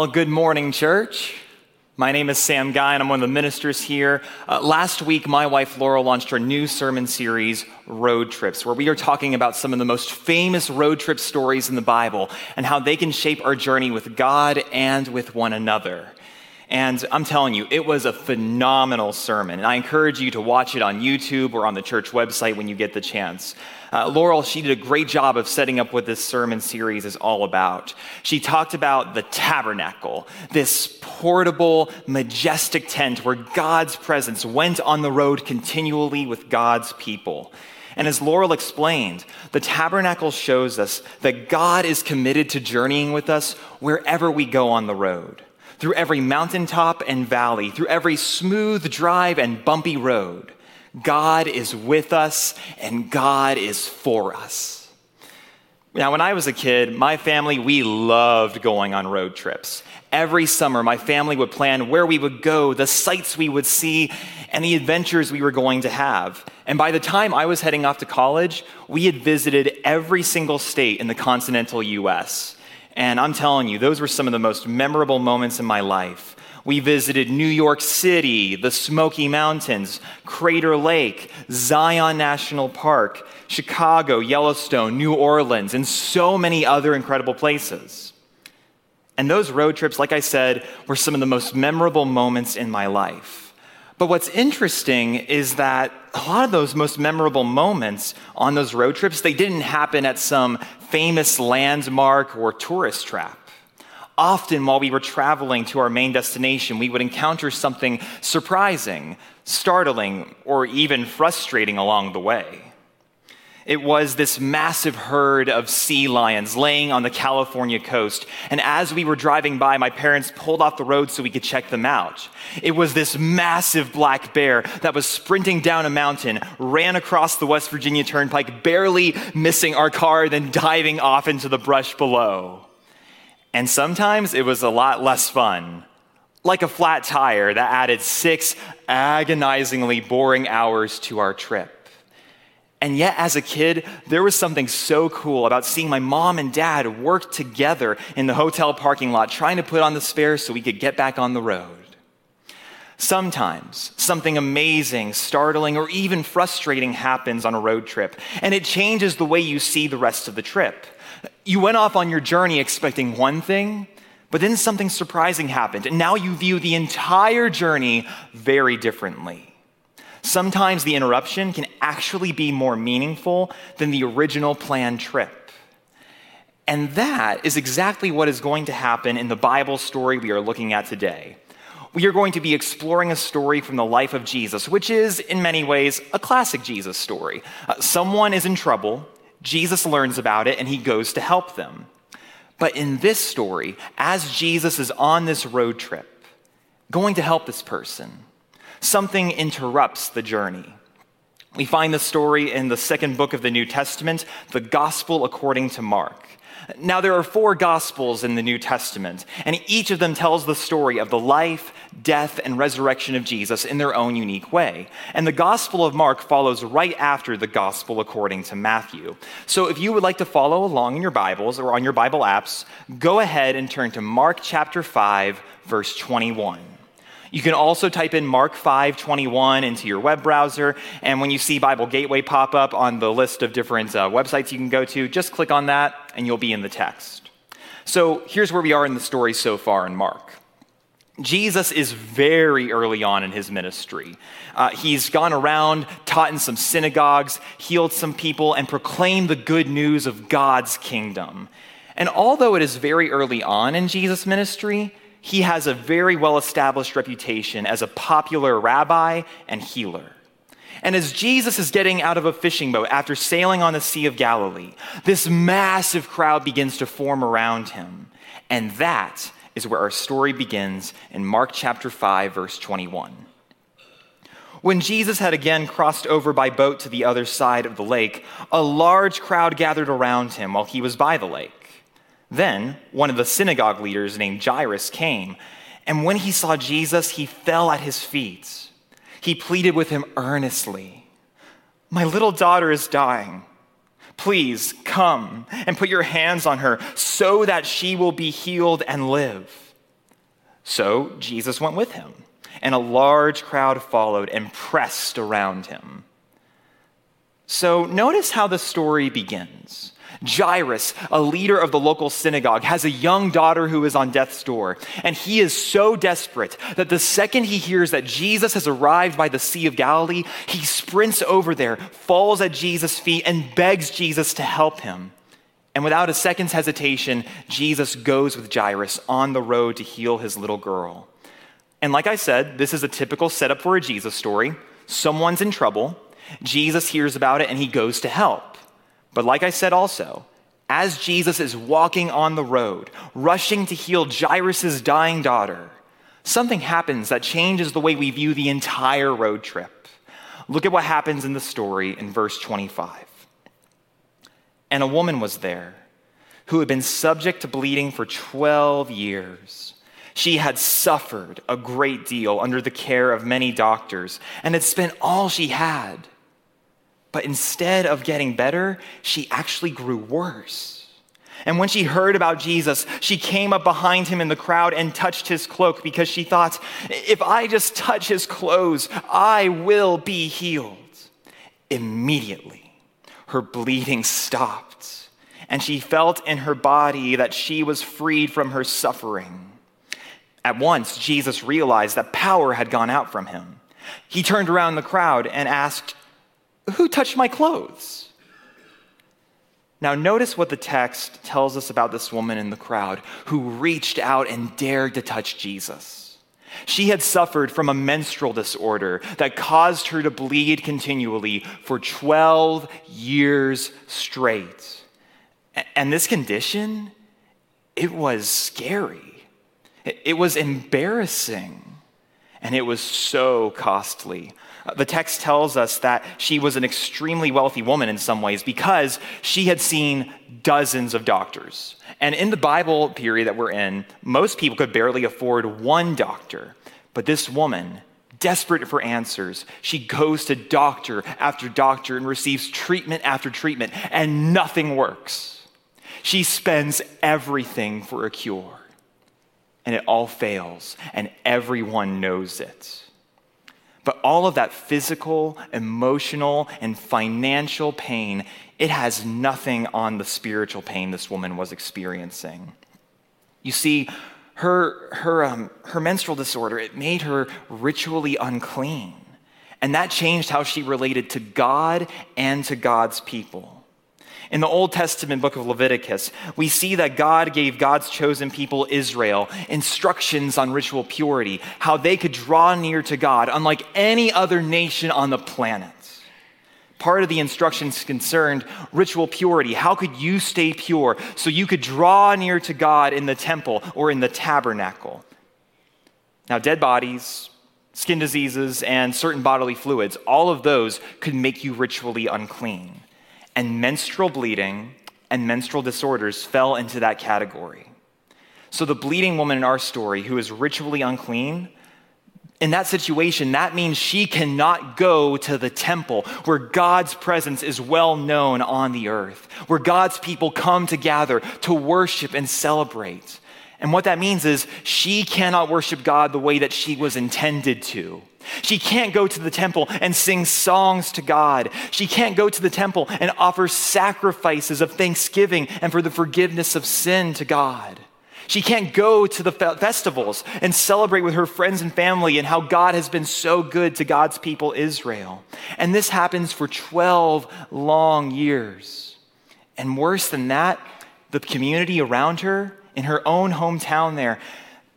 Well, good morning, church. My name is Sam Guy, and I'm one of the ministers here. Uh, last week, my wife Laurel launched our new sermon series, Road Trips, where we are talking about some of the most famous road trip stories in the Bible and how they can shape our journey with God and with one another. And I'm telling you, it was a phenomenal sermon. And I encourage you to watch it on YouTube or on the church website when you get the chance. Uh, Laurel, she did a great job of setting up what this sermon series is all about. She talked about the tabernacle, this portable, majestic tent where God's presence went on the road continually with God's people. And as Laurel explained, the tabernacle shows us that God is committed to journeying with us wherever we go on the road through every mountaintop and valley, through every smooth drive and bumpy road. God is with us and God is for us. Now, when I was a kid, my family, we loved going on road trips. Every summer, my family would plan where we would go, the sights we would see, and the adventures we were going to have. And by the time I was heading off to college, we had visited every single state in the continental US. And I'm telling you, those were some of the most memorable moments in my life. We visited New York City, the Smoky Mountains, Crater Lake, Zion National Park, Chicago, Yellowstone, New Orleans, and so many other incredible places. And those road trips, like I said, were some of the most memorable moments in my life. But what's interesting is that a lot of those most memorable moments on those road trips, they didn't happen at some famous landmark or tourist trap. Often, while we were traveling to our main destination, we would encounter something surprising, startling, or even frustrating along the way. It was this massive herd of sea lions laying on the California coast. And as we were driving by, my parents pulled off the road so we could check them out. It was this massive black bear that was sprinting down a mountain, ran across the West Virginia Turnpike, barely missing our car, then diving off into the brush below. And sometimes it was a lot less fun. Like a flat tire that added six agonizingly boring hours to our trip. And yet, as a kid, there was something so cool about seeing my mom and dad work together in the hotel parking lot, trying to put on the spares so we could get back on the road. Sometimes something amazing, startling, or even frustrating happens on a road trip, and it changes the way you see the rest of the trip. You went off on your journey expecting one thing, but then something surprising happened, and now you view the entire journey very differently. Sometimes the interruption can actually be more meaningful than the original planned trip. And that is exactly what is going to happen in the Bible story we are looking at today. We are going to be exploring a story from the life of Jesus, which is, in many ways, a classic Jesus story. Uh, someone is in trouble, Jesus learns about it, and he goes to help them. But in this story, as Jesus is on this road trip, going to help this person, something interrupts the journey. We find the story in the second book of the New Testament, the Gospel according to Mark. Now, there are four Gospels in the New Testament, and each of them tells the story of the life, death, and resurrection of Jesus in their own unique way. And the Gospel of Mark follows right after the Gospel according to Matthew. So, if you would like to follow along in your Bibles or on your Bible apps, go ahead and turn to Mark chapter 5, verse 21. You can also type in Mark 5:21 into your web browser, and when you see Bible Gateway pop up on the list of different uh, websites you can go to, just click on that and you'll be in the text. So here's where we are in the story so far in Mark. Jesus is very early on in his ministry. Uh, he's gone around, taught in some synagogues, healed some people, and proclaimed the good news of God's kingdom. And although it is very early on in Jesus' ministry, he has a very well established reputation as a popular rabbi and healer. And as Jesus is getting out of a fishing boat after sailing on the Sea of Galilee, this massive crowd begins to form around him. And that is where our story begins in Mark chapter 5, verse 21. When Jesus had again crossed over by boat to the other side of the lake, a large crowd gathered around him while he was by the lake. Then one of the synagogue leaders named Jairus came, and when he saw Jesus, he fell at his feet. He pleaded with him earnestly My little daughter is dying. Please come and put your hands on her so that she will be healed and live. So Jesus went with him, and a large crowd followed and pressed around him. So notice how the story begins. Jairus, a leader of the local synagogue, has a young daughter who is on death's door. And he is so desperate that the second he hears that Jesus has arrived by the Sea of Galilee, he sprints over there, falls at Jesus' feet, and begs Jesus to help him. And without a second's hesitation, Jesus goes with Jairus on the road to heal his little girl. And like I said, this is a typical setup for a Jesus story. Someone's in trouble, Jesus hears about it, and he goes to help. But like I said also, as Jesus is walking on the road, rushing to heal Jairus' dying daughter, something happens that changes the way we view the entire road trip. Look at what happens in the story in verse 25. And a woman was there who had been subject to bleeding for 12 years. She had suffered a great deal under the care of many doctors and had spent all she had but instead of getting better, she actually grew worse. And when she heard about Jesus, she came up behind him in the crowd and touched his cloak because she thought, if I just touch his clothes, I will be healed. Immediately, her bleeding stopped, and she felt in her body that she was freed from her suffering. At once, Jesus realized that power had gone out from him. He turned around the crowd and asked, who touched my clothes? Now, notice what the text tells us about this woman in the crowd who reached out and dared to touch Jesus. She had suffered from a menstrual disorder that caused her to bleed continually for 12 years straight. And this condition, it was scary, it was embarrassing, and it was so costly. The text tells us that she was an extremely wealthy woman in some ways because she had seen dozens of doctors. And in the Bible period that we're in, most people could barely afford one doctor. But this woman, desperate for answers, she goes to doctor after doctor and receives treatment after treatment, and nothing works. She spends everything for a cure, and it all fails, and everyone knows it. But all of that physical, emotional, and financial pain, it has nothing on the spiritual pain this woman was experiencing. You see, her, her, um, her menstrual disorder, it made her ritually unclean. And that changed how she related to God and to God's people. In the Old Testament book of Leviticus, we see that God gave God's chosen people, Israel, instructions on ritual purity, how they could draw near to God, unlike any other nation on the planet. Part of the instructions concerned ritual purity. How could you stay pure so you could draw near to God in the temple or in the tabernacle? Now, dead bodies, skin diseases, and certain bodily fluids, all of those could make you ritually unclean and menstrual bleeding and menstrual disorders fell into that category. So, the bleeding woman in our story who is ritually unclean, in that situation, that means she cannot go to the temple where God's presence is well known on the earth, where God's people come to gather to worship and celebrate. And what that means is she cannot worship God the way that she was intended to. She can't go to the temple and sing songs to God. She can't go to the temple and offer sacrifices of thanksgiving and for the forgiveness of sin to God. She can't go to the festivals and celebrate with her friends and family and how God has been so good to God's people, Israel. And this happens for 12 long years. And worse than that, the community around her, in her own hometown there,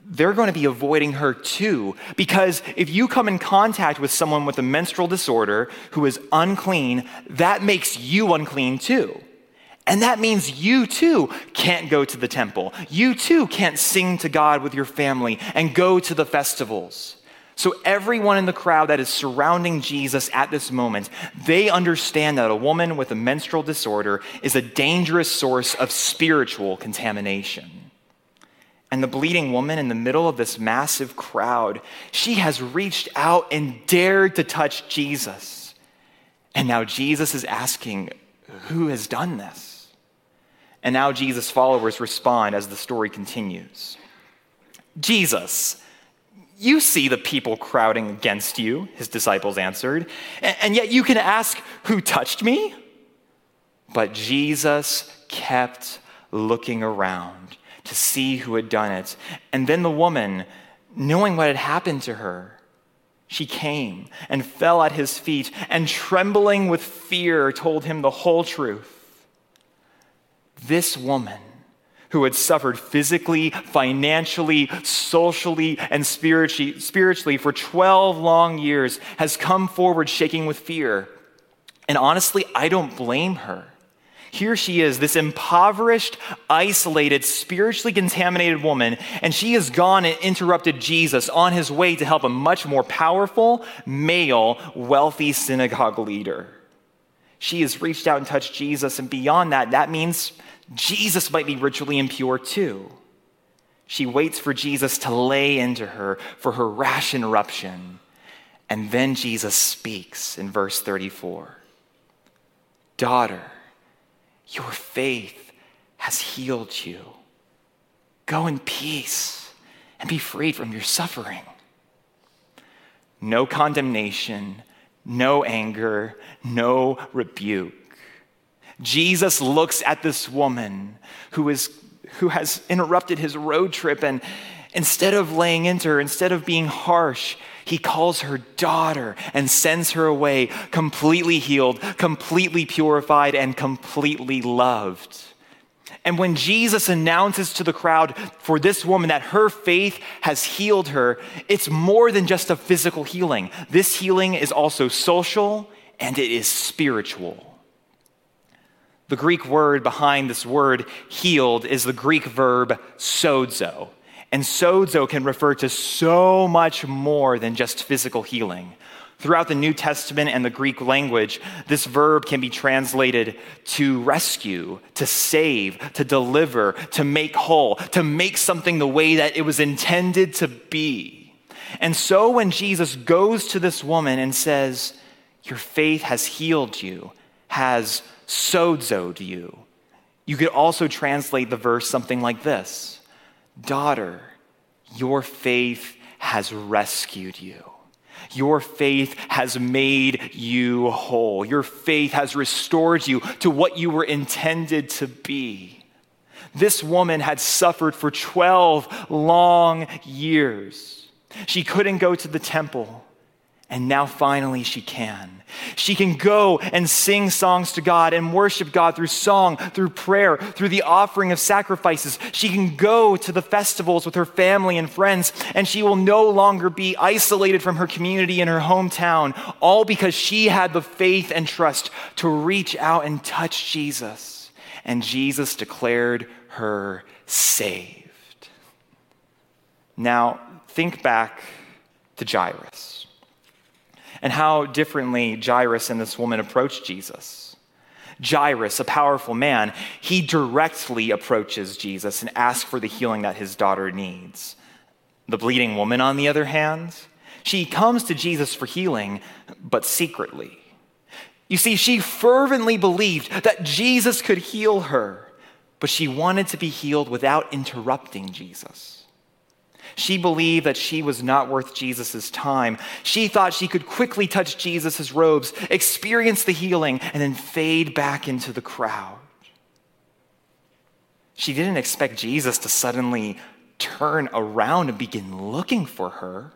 they're going to be avoiding her too. Because if you come in contact with someone with a menstrual disorder who is unclean, that makes you unclean too. And that means you too can't go to the temple. You too can't sing to God with your family and go to the festivals. So, everyone in the crowd that is surrounding Jesus at this moment, they understand that a woman with a menstrual disorder is a dangerous source of spiritual contamination. And the bleeding woman in the middle of this massive crowd, she has reached out and dared to touch Jesus. And now Jesus is asking, Who has done this? And now Jesus' followers respond as the story continues Jesus, You see the people crowding against you, his disciples answered, and yet you can ask, Who touched me? But Jesus kept looking around to see who had done it. And then the woman, knowing what had happened to her, she came and fell at his feet and, trembling with fear, told him the whole truth. This woman, who had suffered physically, financially, socially, and spiritually, for 12 long years, has come forward shaking with fear. And honestly, I don't blame her. Here she is, this impoverished, isolated, spiritually contaminated woman, and she has gone and interrupted Jesus on his way to help a much more powerful, male, wealthy synagogue leader. She has reached out and touched Jesus, and beyond that, that means Jesus might be ritually impure too. She waits for Jesus to lay into her for her rash interruption. And then Jesus speaks in verse 34 Daughter, your faith has healed you. Go in peace and be freed from your suffering. No condemnation, no anger, no rebuke. Jesus looks at this woman who, is, who has interrupted his road trip, and instead of laying into her, instead of being harsh, he calls her daughter and sends her away completely healed, completely purified, and completely loved. And when Jesus announces to the crowd for this woman that her faith has healed her, it's more than just a physical healing. This healing is also social and it is spiritual. The Greek word behind this word healed is the Greek verb sozo. And sozo can refer to so much more than just physical healing. Throughout the New Testament and the Greek language, this verb can be translated to rescue, to save, to deliver, to make whole, to make something the way that it was intended to be. And so when Jesus goes to this woman and says, Your faith has healed you, has sozoed you, you could also translate the verse something like this Daughter, your faith has rescued you. Your faith has made you whole. Your faith has restored you to what you were intended to be. This woman had suffered for 12 long years. She couldn't go to the temple, and now finally she can. She can go and sing songs to God and worship God through song, through prayer, through the offering of sacrifices. She can go to the festivals with her family and friends, and she will no longer be isolated from her community in her hometown, all because she had the faith and trust to reach out and touch Jesus. And Jesus declared her saved. Now, think back to Jairus and how differently Jairus and this woman approached Jesus. Jairus, a powerful man, he directly approaches Jesus and asks for the healing that his daughter needs. The bleeding woman, on the other hand, she comes to Jesus for healing, but secretly. You see, she fervently believed that Jesus could heal her, but she wanted to be healed without interrupting Jesus. She believed that she was not worth Jesus' time. She thought she could quickly touch Jesus' robes, experience the healing, and then fade back into the crowd. She didn't expect Jesus to suddenly turn around and begin looking for her.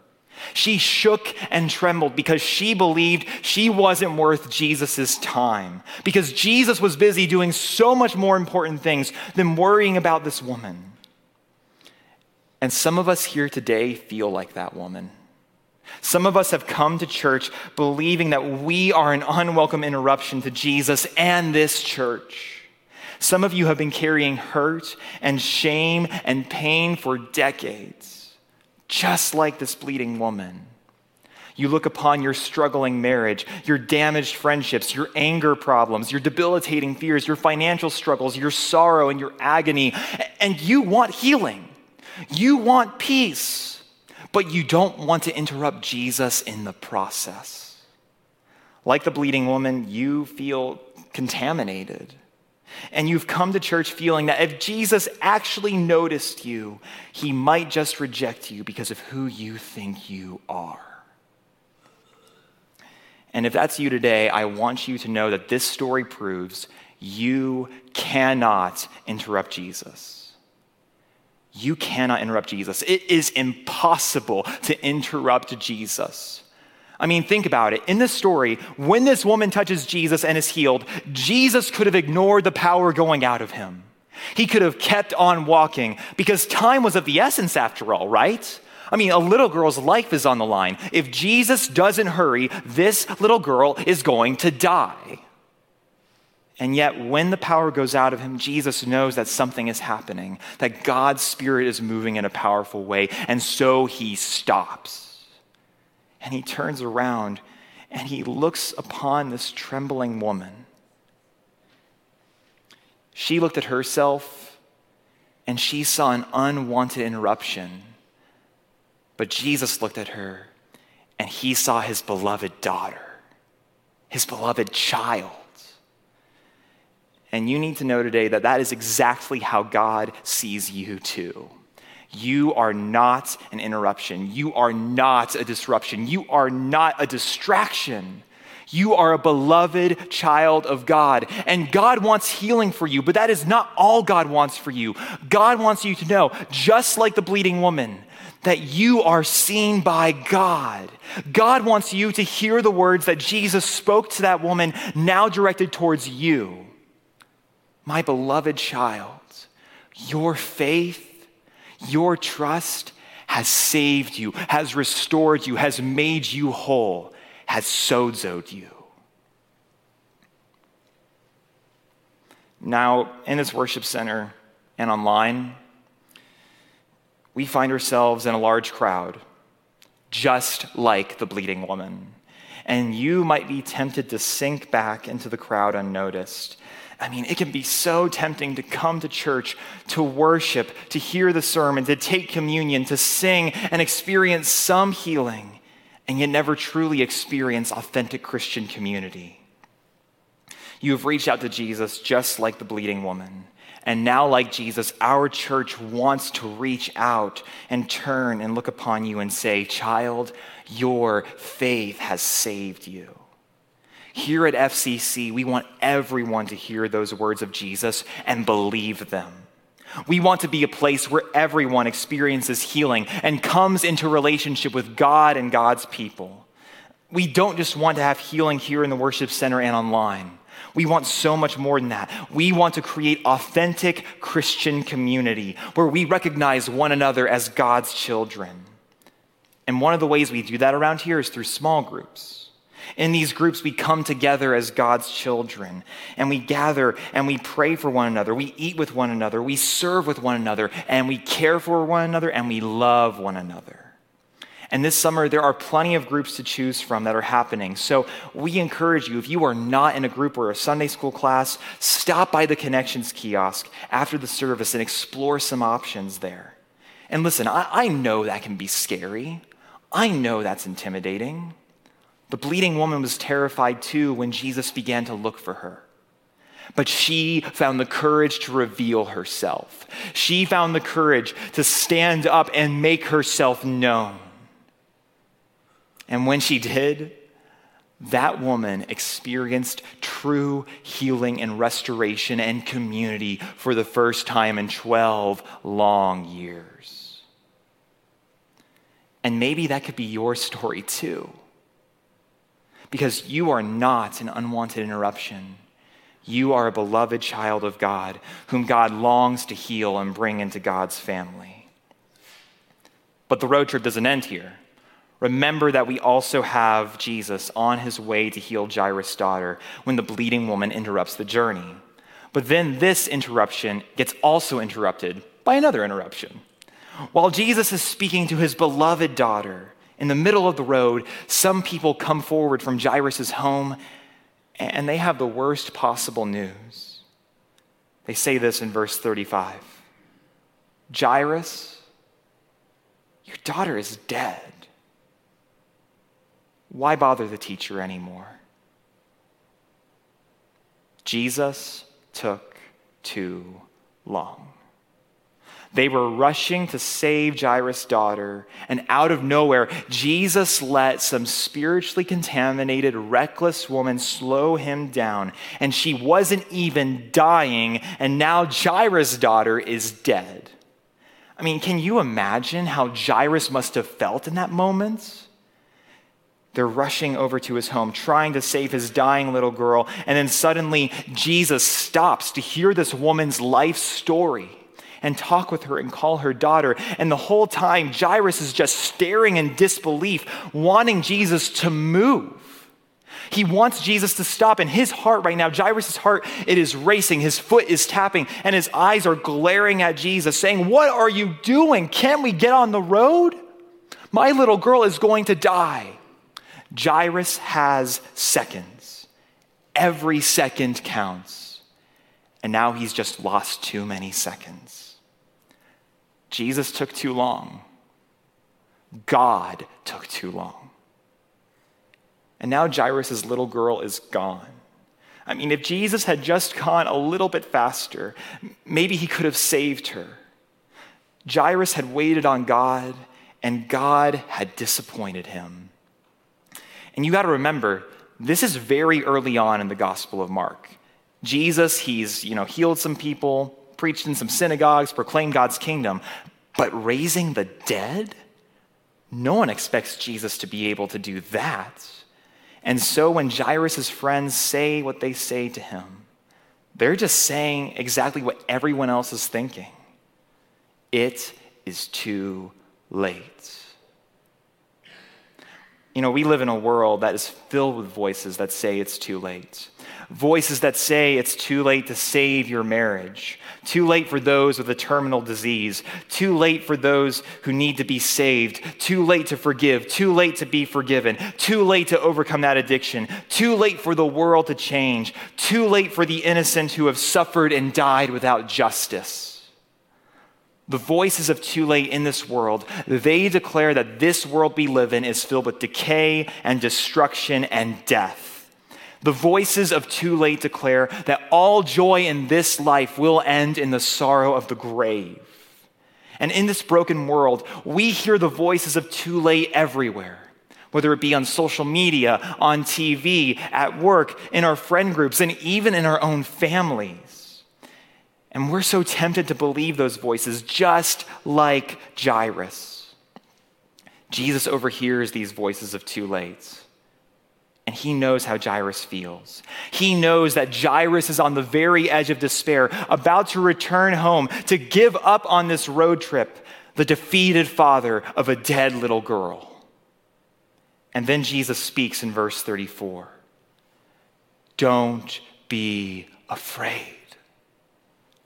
She shook and trembled because she believed she wasn't worth Jesus' time, because Jesus was busy doing so much more important things than worrying about this woman. And some of us here today feel like that woman. Some of us have come to church believing that we are an unwelcome interruption to Jesus and this church. Some of you have been carrying hurt and shame and pain for decades, just like this bleeding woman. You look upon your struggling marriage, your damaged friendships, your anger problems, your debilitating fears, your financial struggles, your sorrow and your agony, and you want healing. You want peace, but you don't want to interrupt Jesus in the process. Like the bleeding woman, you feel contaminated. And you've come to church feeling that if Jesus actually noticed you, he might just reject you because of who you think you are. And if that's you today, I want you to know that this story proves you cannot interrupt Jesus. You cannot interrupt Jesus. It is impossible to interrupt Jesus. I mean, think about it. In this story, when this woman touches Jesus and is healed, Jesus could have ignored the power going out of him. He could have kept on walking because time was of the essence, after all, right? I mean, a little girl's life is on the line. If Jesus doesn't hurry, this little girl is going to die. And yet, when the power goes out of him, Jesus knows that something is happening, that God's Spirit is moving in a powerful way, and so he stops. And he turns around and he looks upon this trembling woman. She looked at herself and she saw an unwanted interruption. But Jesus looked at her and he saw his beloved daughter, his beloved child. And you need to know today that that is exactly how God sees you too. You are not an interruption. You are not a disruption. You are not a distraction. You are a beloved child of God, and God wants healing for you, but that is not all God wants for you. God wants you to know, just like the bleeding woman, that you are seen by God. God wants you to hear the words that Jesus spoke to that woman, now directed towards you. My beloved child, your faith your trust has saved you, has restored you, has made you whole, has sozoed you. Now, in this worship center and online, we find ourselves in a large crowd, just like the bleeding woman. And you might be tempted to sink back into the crowd unnoticed I mean, it can be so tempting to come to church, to worship, to hear the sermon, to take communion, to sing and experience some healing, and yet never truly experience authentic Christian community. You have reached out to Jesus just like the bleeding woman. And now, like Jesus, our church wants to reach out and turn and look upon you and say, Child, your faith has saved you. Here at FCC, we want everyone to hear those words of Jesus and believe them. We want to be a place where everyone experiences healing and comes into relationship with God and God's people. We don't just want to have healing here in the worship center and online. We want so much more than that. We want to create authentic Christian community where we recognize one another as God's children. And one of the ways we do that around here is through small groups. In these groups, we come together as God's children and we gather and we pray for one another. We eat with one another. We serve with one another and we care for one another and we love one another. And this summer, there are plenty of groups to choose from that are happening. So we encourage you, if you are not in a group or a Sunday school class, stop by the Connections kiosk after the service and explore some options there. And listen, I, I know that can be scary. I know that's intimidating. The bleeding woman was terrified too when Jesus began to look for her. But she found the courage to reveal herself. She found the courage to stand up and make herself known. And when she did, that woman experienced true healing and restoration and community for the first time in 12 long years. And maybe that could be your story too because you are not an unwanted interruption. You are a beloved child of God whom God longs to heal and bring into God's family. But the road trip doesn't end here. Remember that we also have Jesus on his way to heal Jairus' daughter when the bleeding woman interrupts the journey. But then this interruption gets also interrupted by another interruption. While Jesus is speaking to his beloved daughter, in the middle of the road, some people come forward from Jairus' home and they have the worst possible news. They say this in verse 35 Jairus, your daughter is dead. Why bother the teacher anymore? Jesus took too long. They were rushing to save Jairus' daughter, and out of nowhere, Jesus let some spiritually contaminated, reckless woman slow him down. And she wasn't even dying, and now Jairus' daughter is dead. I mean, can you imagine how Jairus must have felt in that moment? They're rushing over to his home, trying to save his dying little girl, and then suddenly Jesus stops to hear this woman's life story and talk with her and call her daughter. And the whole time, Jairus is just staring in disbelief, wanting Jesus to move. He wants Jesus to stop. And his heart right now, Jairus' heart, it is racing. His foot is tapping, and his eyes are glaring at Jesus, saying, What are you doing? Can't we get on the road? My little girl is going to die. Jairus has seconds. Every second counts. And now he's just lost too many seconds. Jesus took too long. God took too long. And now Jairus' little girl is gone. I mean, if Jesus had just gone a little bit faster, maybe he could have saved her. Jairus had waited on God, and God had disappointed him. And you got to remember, this is very early on in the Gospel of Mark. Jesus, he's, you know, healed some people, preached in some synagogues, proclaimed God's kingdom. But raising the dead? No one expects Jesus to be able to do that. And so when Jairus' friends say what they say to him, they're just saying exactly what everyone else is thinking. It is too late. You know, we live in a world that is filled with voices that say it's too late. Voices that say it's too late to save your marriage, too late for those with a terminal disease, too late for those who need to be saved, too late to forgive, too late to be forgiven, too late to overcome that addiction, too late for the world to change, too late for the innocent who have suffered and died without justice. The voices of too late in this world, they declare that this world we live in is filled with decay and destruction and death. The voices of too late declare that all joy in this life will end in the sorrow of the grave. And in this broken world, we hear the voices of too late everywhere, whether it be on social media, on TV, at work, in our friend groups, and even in our own families. And we're so tempted to believe those voices, just like Jairus. Jesus overhears these voices of too late. And he knows how Jairus feels. He knows that Jairus is on the very edge of despair, about to return home, to give up on this road trip, the defeated father of a dead little girl. And then Jesus speaks in verse 34 Don't be afraid,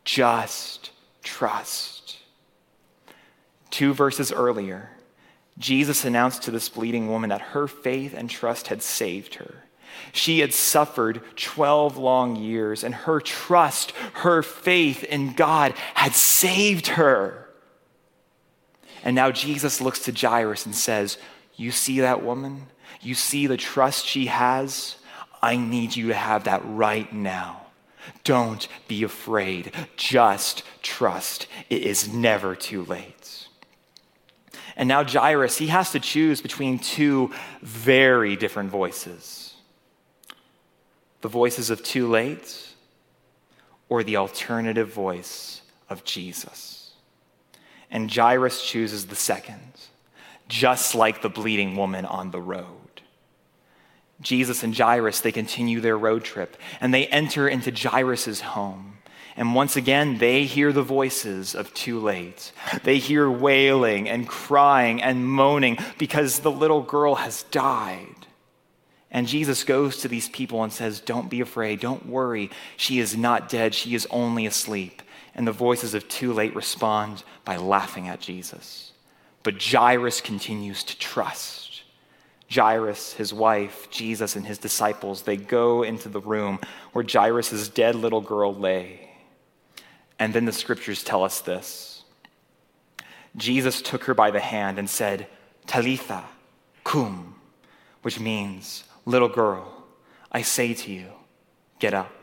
just trust. Two verses earlier, Jesus announced to this bleeding woman that her faith and trust had saved her. She had suffered 12 long years, and her trust, her faith in God had saved her. And now Jesus looks to Jairus and says, You see that woman? You see the trust she has? I need you to have that right now. Don't be afraid. Just trust. It is never too late. And now Jairus, he has to choose between two very different voices the voices of too late or the alternative voice of Jesus. And Jairus chooses the second, just like the bleeding woman on the road. Jesus and Jairus, they continue their road trip and they enter into Jairus' home. And once again, they hear the voices of too late. They hear wailing and crying and moaning because the little girl has died. And Jesus goes to these people and says, Don't be afraid, don't worry. She is not dead, she is only asleep. And the voices of too late respond by laughing at Jesus. But Jairus continues to trust. Jairus, his wife, Jesus, and his disciples, they go into the room where Jairus' dead little girl lay. And then the scriptures tell us this Jesus took her by the hand and said, Talitha, cum, which means, little girl, I say to you, get up.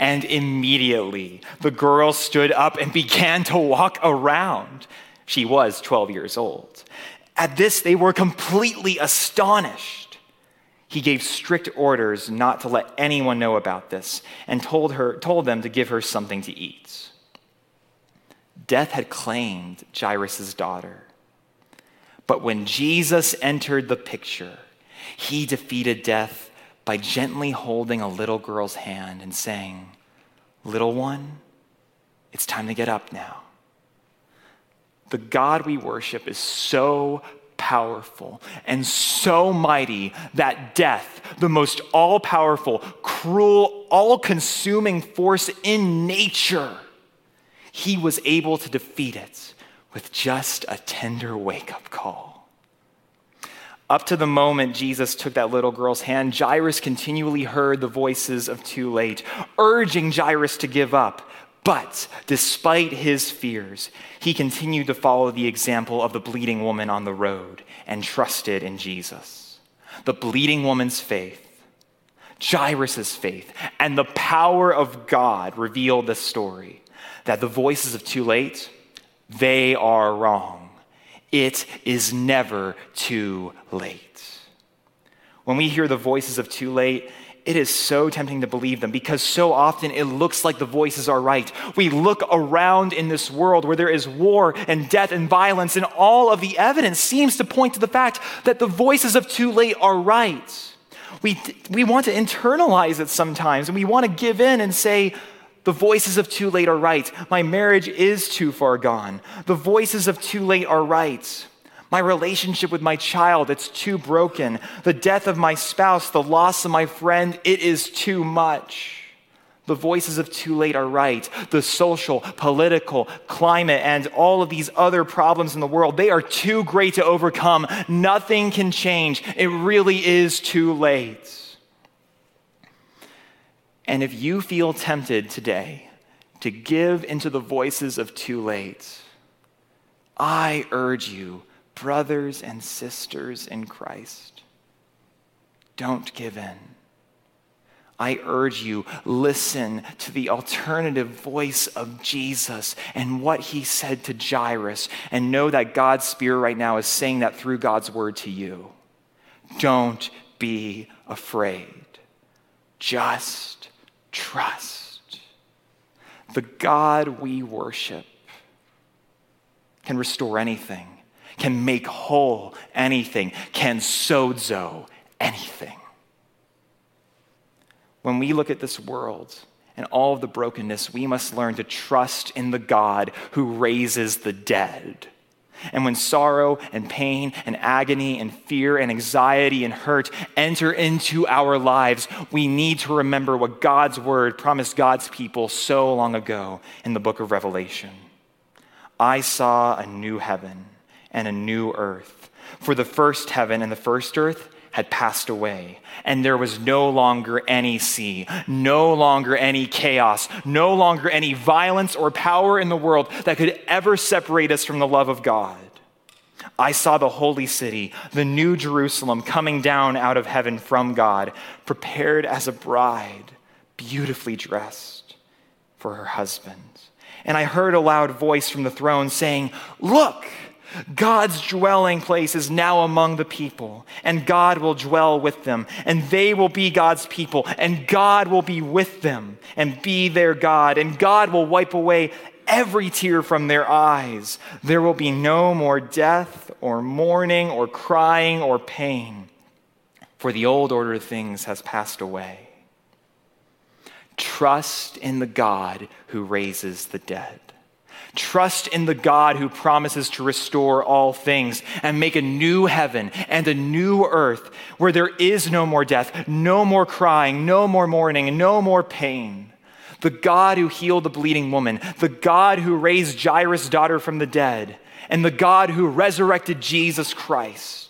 And immediately the girl stood up and began to walk around. She was 12 years old. At this, they were completely astonished. He gave strict orders not to let anyone know about this and told, her, told them to give her something to eat. Death had claimed Jairus' daughter. But when Jesus entered the picture, he defeated death by gently holding a little girl's hand and saying, Little one, it's time to get up now. The God we worship is so powerful and so mighty that death, the most all powerful, cruel, all consuming force in nature, he was able to defeat it with just a tender wake up call. Up to the moment Jesus took that little girl's hand, Jairus continually heard the voices of too late, urging Jairus to give up. But despite his fears, he continued to follow the example of the bleeding woman on the road and trusted in Jesus. The bleeding woman's faith, Jairus' faith, and the power of God revealed the story that the voices of too late, they are wrong. It is never too late. When we hear the voices of too late, it is so tempting to believe them because so often it looks like the voices are right. We look around in this world where there is war and death and violence, and all of the evidence seems to point to the fact that the voices of too late are right. We, we want to internalize it sometimes, and we want to give in and say, the voices of too late are right. My marriage is too far gone. The voices of too late are right. My relationship with my child, it's too broken. The death of my spouse, the loss of my friend, it is too much. The voices of too late are right. The social, political, climate, and all of these other problems in the world, they are too great to overcome. Nothing can change. It really is too late. And if you feel tempted today to give into the voices of too late, I urge you, brothers and sisters in Christ, don't give in. I urge you, listen to the alternative voice of Jesus and what he said to Jairus, and know that God's Spirit right now is saying that through God's word to you. Don't be afraid. Just trust. The God we worship can restore anything, can make whole anything, can sozo anything. When we look at this world and all of the brokenness, we must learn to trust in the God who raises the dead and when sorrow and pain and agony and fear and anxiety and hurt enter into our lives, we need to remember what God's word promised God's people so long ago in the book of Revelation. I saw a new heaven and a new earth. For the first heaven and the first earth had passed away, and there was no longer any sea, no longer any chaos, no longer any violence or power in the world that could ever separate us from the love of God. I saw the holy city, the new Jerusalem, coming down out of heaven from God, prepared as a bride, beautifully dressed for her husband. And I heard a loud voice from the throne saying, Look! God's dwelling place is now among the people, and God will dwell with them, and they will be God's people, and God will be with them and be their God, and God will wipe away every tear from their eyes. There will be no more death, or mourning, or crying, or pain, for the old order of things has passed away. Trust in the God who raises the dead. Trust in the God who promises to restore all things and make a new heaven and a new earth where there is no more death, no more crying, no more mourning, no more pain. The God who healed the bleeding woman, the God who raised Jairus' daughter from the dead, and the God who resurrected Jesus Christ.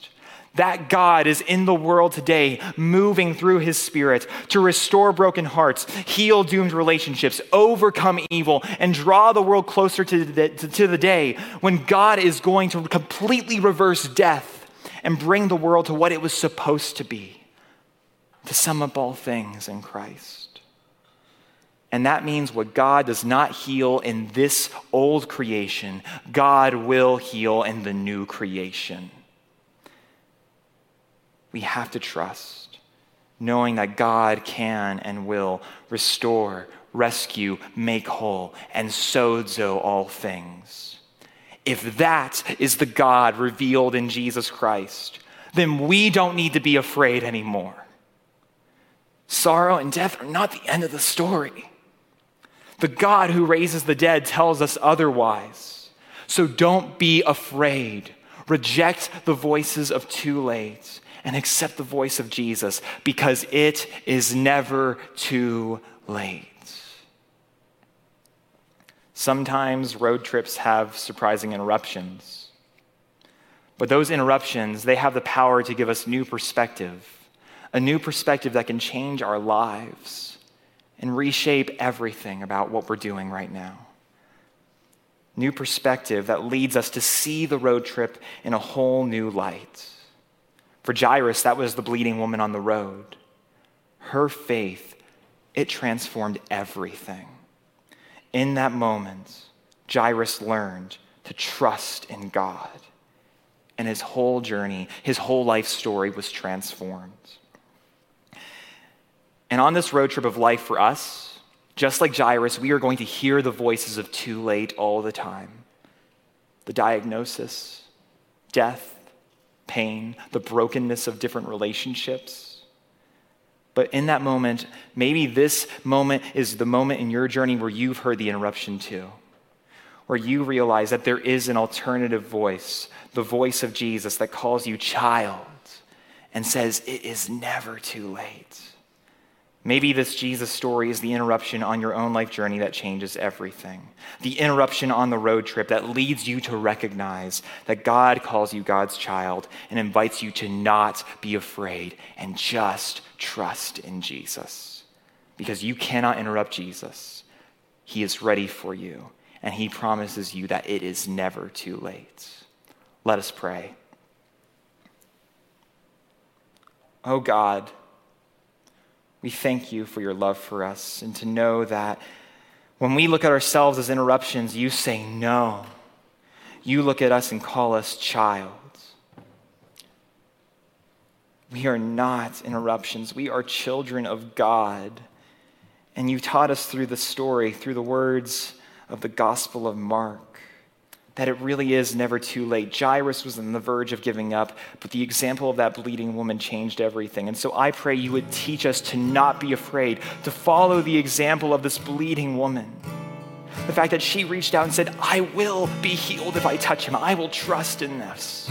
That God is in the world today, moving through his spirit to restore broken hearts, heal doomed relationships, overcome evil, and draw the world closer to the, to the day when God is going to completely reverse death and bring the world to what it was supposed to be to sum up all things in Christ. And that means what God does not heal in this old creation, God will heal in the new creation. We have to trust, knowing that God can and will restore, rescue, make whole, and sozo all things. If that is the God revealed in Jesus Christ, then we don't need to be afraid anymore. Sorrow and death are not the end of the story. The God who raises the dead tells us otherwise. So don't be afraid. Reject the voices of too late and accept the voice of Jesus because it is never too late. Sometimes road trips have surprising interruptions. But those interruptions, they have the power to give us new perspective, a new perspective that can change our lives and reshape everything about what we're doing right now. New perspective that leads us to see the road trip in a whole new light. For Jairus, that was the bleeding woman on the road. Her faith, it transformed everything. In that moment, Jairus learned to trust in God. And his whole journey, his whole life story was transformed. And on this road trip of life for us, just like Jairus, we are going to hear the voices of too late all the time the diagnosis, death, pain, the brokenness of different relationships. But in that moment, maybe this moment is the moment in your journey where you've heard the interruption too, where you realize that there is an alternative voice, the voice of Jesus that calls you child and says, It is never too late. Maybe this Jesus story is the interruption on your own life journey that changes everything. The interruption on the road trip that leads you to recognize that God calls you God's child and invites you to not be afraid and just trust in Jesus. Because you cannot interrupt Jesus. He is ready for you, and He promises you that it is never too late. Let us pray. Oh God, we thank you for your love for us and to know that when we look at ourselves as interruptions, you say no. You look at us and call us child. We are not interruptions. We are children of God. And you taught us through the story, through the words of the Gospel of Mark, that it really is never too late. Jairus was on the verge of giving up, but the example of that bleeding woman changed everything. And so I pray you would teach us to not be afraid, to follow the example of this bleeding woman. The fact that she reached out and said, I will be healed if I touch him. I will trust in this.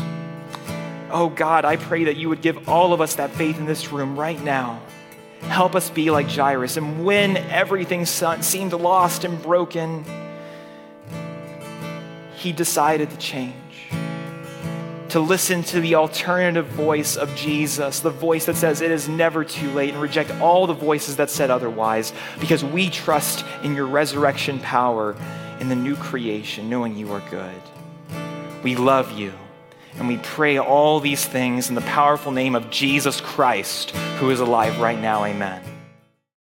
Oh God, I pray that you would give all of us that faith in this room right now. Help us be like Jairus. And when everything seemed lost and broken, he decided to change. To listen to the alternative voice of Jesus, the voice that says it is never too late, and reject all the voices that said otherwise, because we trust in your resurrection power in the new creation, knowing you are good. We love you, and we pray all these things in the powerful name of Jesus Christ, who is alive right now. Amen.